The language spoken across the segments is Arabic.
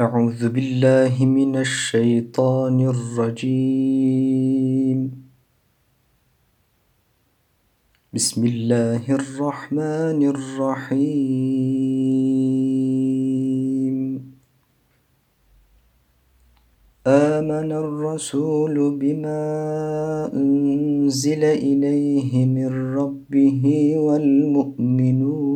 أعوذ بالله من الشيطان الرجيم. بسم الله الرحمن الرحيم. آمن الرسول بما أنزل إليه من ربه والمؤمنون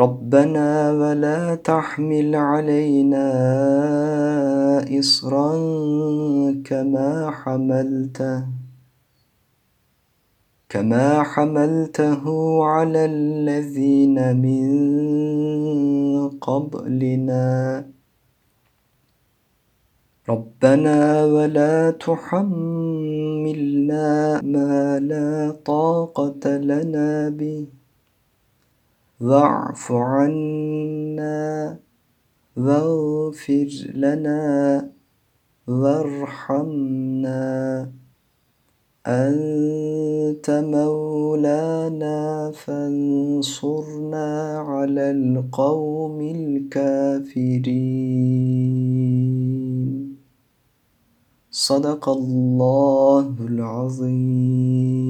ربنا ولا تحمل علينا إصرا كما حملته كما حملته على الذين من قبلنا. ربنا ولا تحملنا ما لا طاقة لنا به. واعف عنا واغفر لنا وارحمنا. أنت مولانا فانصرنا على القوم الكافرين. صدق الله العظيم.